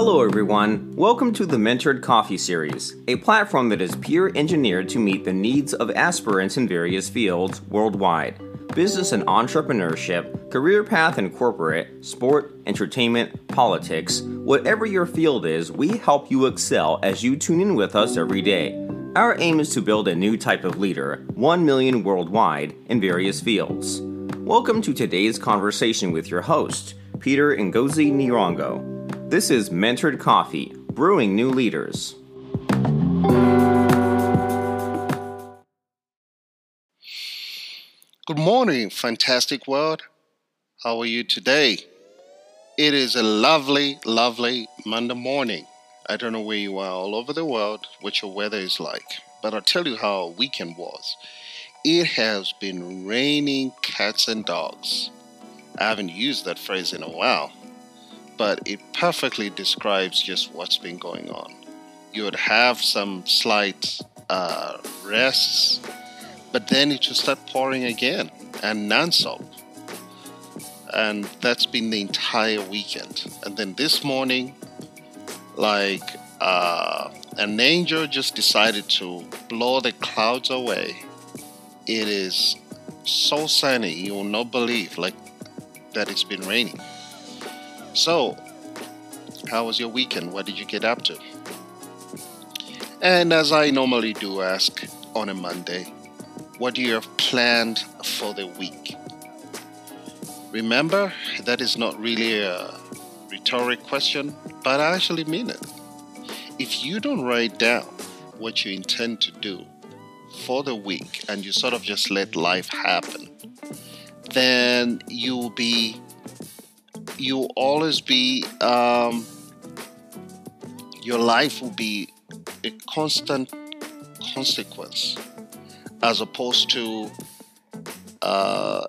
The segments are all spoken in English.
Hello, everyone. Welcome to the Mentored Coffee Series, a platform that is peer engineered to meet the needs of aspirants in various fields worldwide business and entrepreneurship, career path and corporate, sport, entertainment, politics. Whatever your field is, we help you excel as you tune in with us every day. Our aim is to build a new type of leader, 1 million worldwide, in various fields. Welcome to today's conversation with your host, Peter Ngozi Nirongo. This is Mentored Coffee, brewing new leaders. Good morning, fantastic world. How are you today? It is a lovely, lovely Monday morning. I don't know where you are all over the world, what your weather is like, but I'll tell you how our weekend was. It has been raining cats and dogs. I haven't used that phrase in a while, but it perfectly describes just what's been going on. You would have some slight uh, rests, but then it would start pouring again and non-stop. And that's been the entire weekend. And then this morning, like uh, an angel just decided to blow the clouds away. It is so sunny, you will not believe like that it's been raining. So, how was your weekend? What did you get up to? And as I normally do ask on a Monday, what do you have planned for the week? Remember, that is not really a rhetoric question, but I actually mean it. If you don't write down what you intend to do for the week and you sort of just let life happen, then you'll be, you'll always be, um, your life will be a constant consequence as opposed to uh,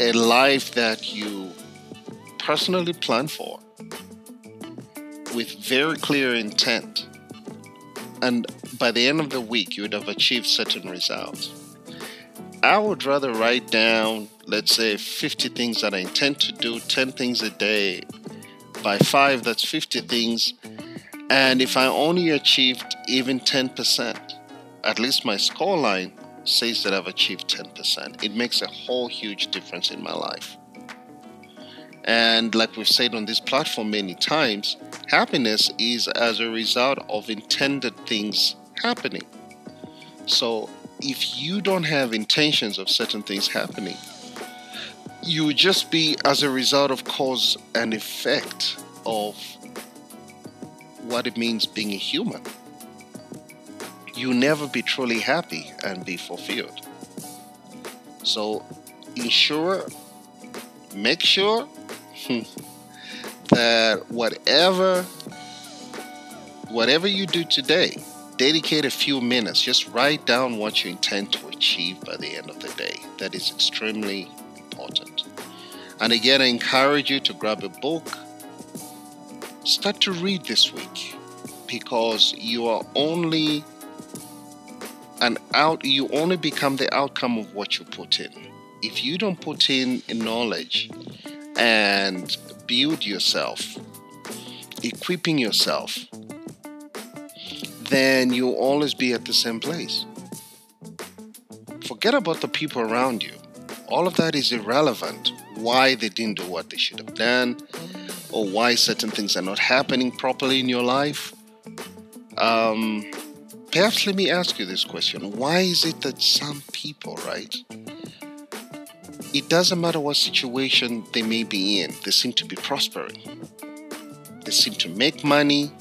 a life that you personally plan for with very clear intent. And by the end of the week, you would have achieved certain results. I would rather write down, let's say, 50 things that I intend to do, 10 things a day. By five, that's 50 things. And if I only achieved even 10%, at least my scoreline says that I've achieved 10%. It makes a whole huge difference in my life. And like we've said on this platform many times, happiness is as a result of intended things happening. So if you don't have intentions of certain things happening, you would just be as a result of cause and effect of what it means being a human. You'll never be truly happy and be fulfilled. So ensure, make sure that whatever whatever you do today, dedicate a few minutes. Just write down what you intend to achieve by the end of the day. That is extremely important. And again, I encourage you to grab a book. Start to read this week because you are only an out you only become the outcome of what you put in. If you don't put in knowledge and build yourself, equipping yourself, then you'll always be at the same place. Forget about the people around you. All of that is irrelevant. Why they didn't do what they should have done, or why certain things are not happening properly in your life. Um, perhaps let me ask you this question Why is it that some people, right? It doesn't matter what situation they may be in, they seem to be prospering. They seem to make money,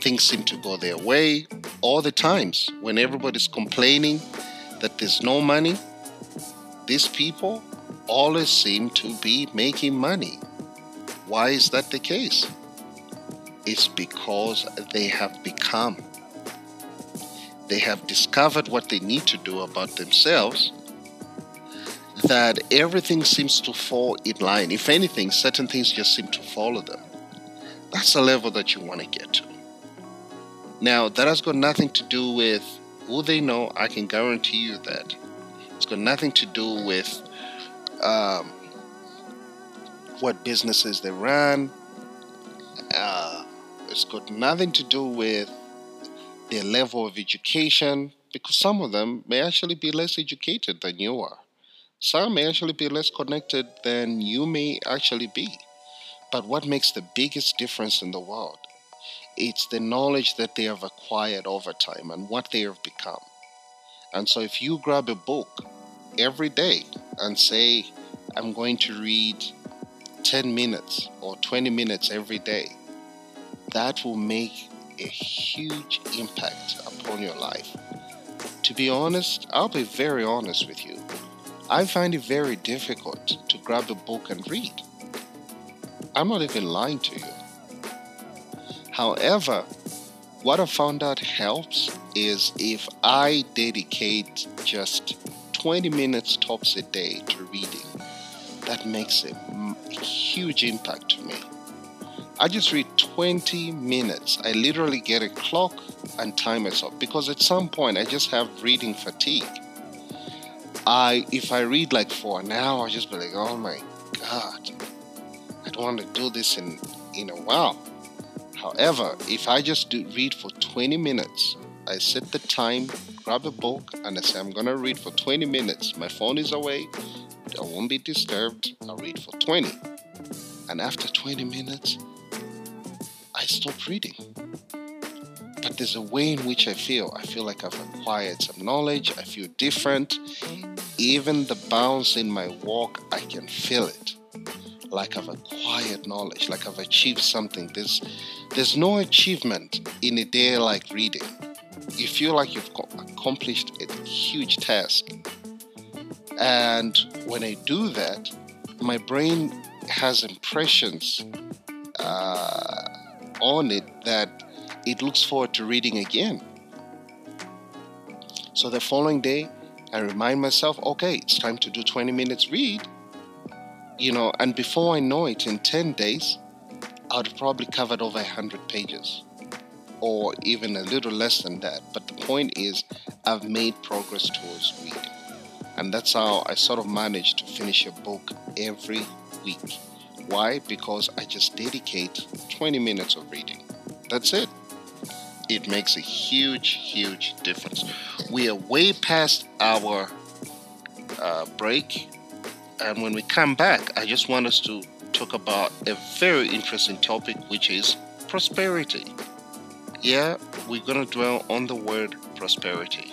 things seem to go their way all the times. When everybody's complaining that there's no money, these people always seem to be making money. Why is that the case? It's because they have become. They have discovered what they need to do about themselves that everything seems to fall in line. If anything, certain things just seem to follow them. That's the level that you want to get to. Now, that has got nothing to do with who they know. I can guarantee you that. It's got nothing to do with um, what businesses they run. Uh, It's got nothing to do with their level of education, because some of them may actually be less educated than you are. Some may actually be less connected than you may actually be. But what makes the biggest difference in the world? It's the knowledge that they have acquired over time and what they have become. And so if you grab a book every day and say, I'm going to read 10 minutes or 20 minutes every day, that will make a huge impact upon your life. To be honest, I'll be very honest with you. I find it very difficult to grab a book and read. I'm not even lying to you. However, what I found out helps is if I dedicate just 20 minutes tops a day to reading, that makes a huge impact to me. I just read 20 minutes. I literally get a clock and time myself because at some point I just have reading fatigue. I if I read like for an hour, I just be like, oh my god, I don't want to do this in in a while. However, if I just do read for 20 minutes, I set the time, grab a book, and I say I'm gonna read for 20 minutes. My phone is away, I won't be disturbed. I'll read for 20. And after 20 minutes, I stop reading. But there's a way in which I feel. I feel like I've acquired some knowledge. I feel different. Even the bounce in my walk, I can feel it. Like I've acquired knowledge, like I've achieved something. There's, there's no achievement in a day like reading. You feel like you've accomplished a huge task. And when I do that, my brain has impressions uh, on it that it looks forward to reading again. So the following day, I remind myself, okay, it's time to do 20 minutes read. You know, and before I know it, in 10 days, I'd probably covered over 100 pages or even a little less than that. But the point is, I've made progress towards reading. And that's how I sort of managed to finish a book every week. Why? Because I just dedicate 20 minutes of reading. That's it. It makes a huge, huge difference. We are way past our uh, break. And when we come back, I just want us to talk about a very interesting topic, which is prosperity. Yeah, we're going to dwell on the word prosperity.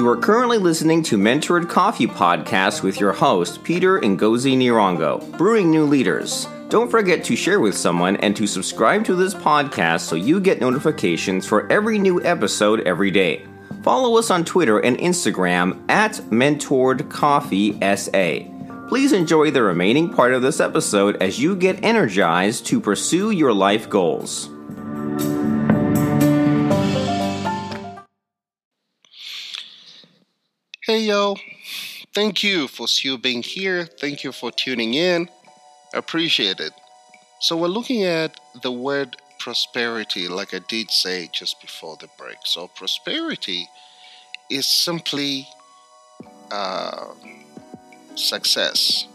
You are currently listening to Mentored Coffee Podcast with your host, Peter Ngozi Nirongo, Brewing New Leaders. Don't forget to share with someone and to subscribe to this podcast so you get notifications for every new episode every day. Follow us on Twitter and Instagram at Mentored Coffee SA. Please enjoy the remaining part of this episode as you get energized to pursue your life goals. Hey yo, thank you for still being here. Thank you for tuning in. Appreciate it. So, we're looking at the word prosperity, like I did say just before the break. So, prosperity is simply uh, success.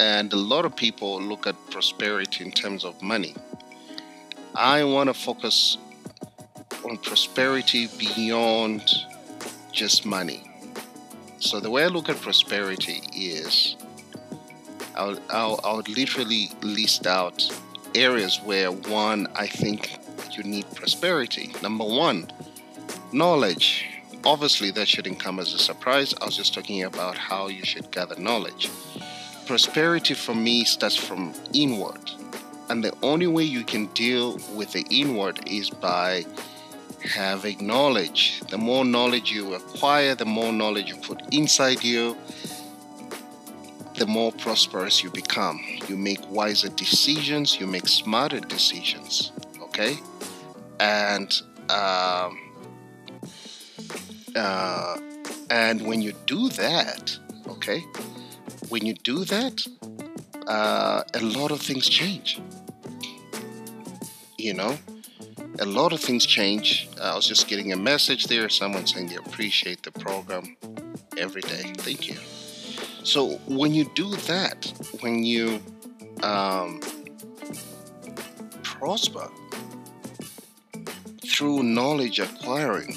And a lot of people look at prosperity in terms of money. I want to focus on prosperity beyond just money so the way I look at prosperity is I'll, I'll, literally list out areas where one, I think you need prosperity. Number one, knowledge. Obviously, that shouldn't come as a surprise. I was just talking about how you should gather knowledge. Prosperity for me starts from inward. And the only way you can deal with the inward is by having knowledge. The more knowledge you acquire, the more knowledge you put inside you, the more prosperous you become. You make wiser decisions, you make smarter decisions. Okay? And, um, uh, and when you do that, okay, when you do that, uh, a lot of things change. You know, a lot of things change. I was just getting a message there, someone saying they appreciate the program every day. Thank you. So when you do that, when you um, prosper through knowledge acquiring,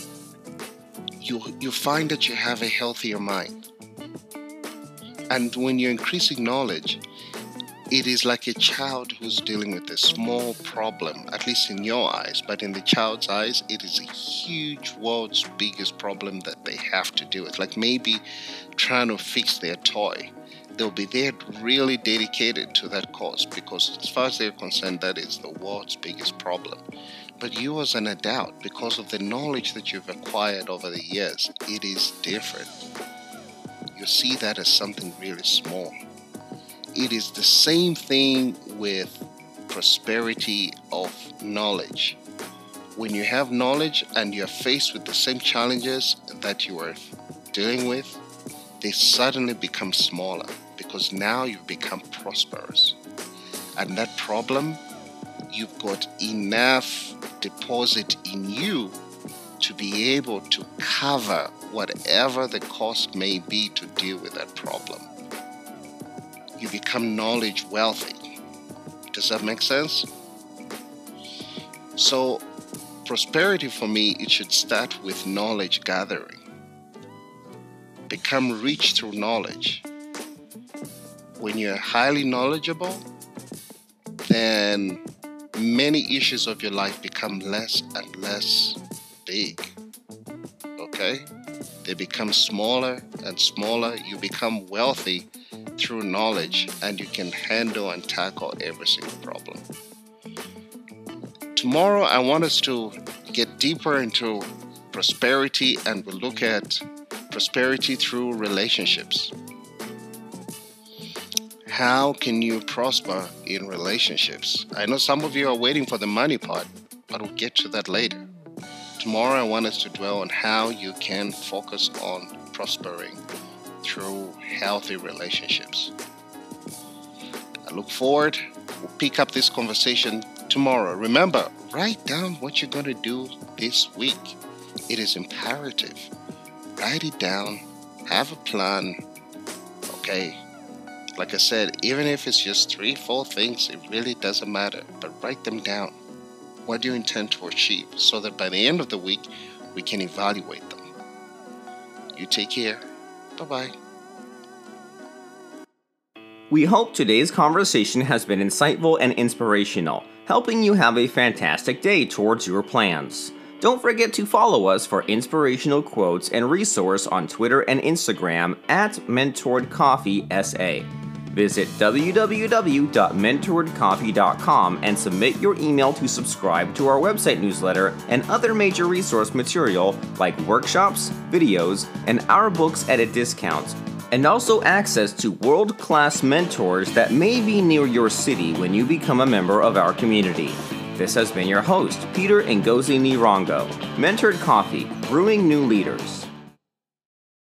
you you find that you have a healthier mind. And when you're increasing knowledge, it is like a child who's dealing with a small problem, at least in your eyes, but in the child's eyes, it is a huge world's biggest problem that they have to deal with. Like maybe trying to fix their toy. They'll be there really dedicated to that cause because, as far as they're concerned, that is the world's biggest problem. But you, as an adult, because of the knowledge that you've acquired over the years, it is different. You see that as something really small it is the same thing with prosperity of knowledge. When you have knowledge and you're faced with the same challenges that you are dealing with, they suddenly become smaller because now you've become prosperous. And that problem, you've got enough deposit in you to be able to cover whatever the cost may be to deal with that problem you become knowledge wealthy. Does that make sense? So, prosperity for me, it should start with knowledge gathering. Become rich through knowledge. When you're highly knowledgeable, then many issues of your life become less and less big. Okay? They become smaller and smaller. You become wealthy through knowledge and you can handle and tackle every single problem. Tomorrow, I want us to get deeper into prosperity and we'll look at prosperity through relationships. How can you prosper in relationships? I know some of you are waiting for the money part, but we'll get to that later. Tomorrow, I want us to dwell on how you can focus on prospering through healthy relationships. I look forward. We'll pick up this conversation tomorrow. Remember, write down what you're going to do this week. It is imperative. Write it down, have a plan. Okay. Like I said, even if it's just three, four things, it really doesn't matter. But write them down. What do you intend to achieve so that by the end of the week, we can evaluate them? You take care. Bye bye. We hope today's conversation has been insightful and inspirational, helping you have a fantastic day towards your plans. Don't forget to follow us for inspirational quotes and resource on Twitter and Instagram at MentoredCoffeeSA. Visit www.mentoredcoffee.com and submit your email to subscribe to our website newsletter and other major resource material like workshops, videos, and our books at a discount and also access to world class mentors that may be near your city when you become a member of our community. This has been your host, Peter Ngozi Nirongo, Mentored Coffee, Brewing New Leaders.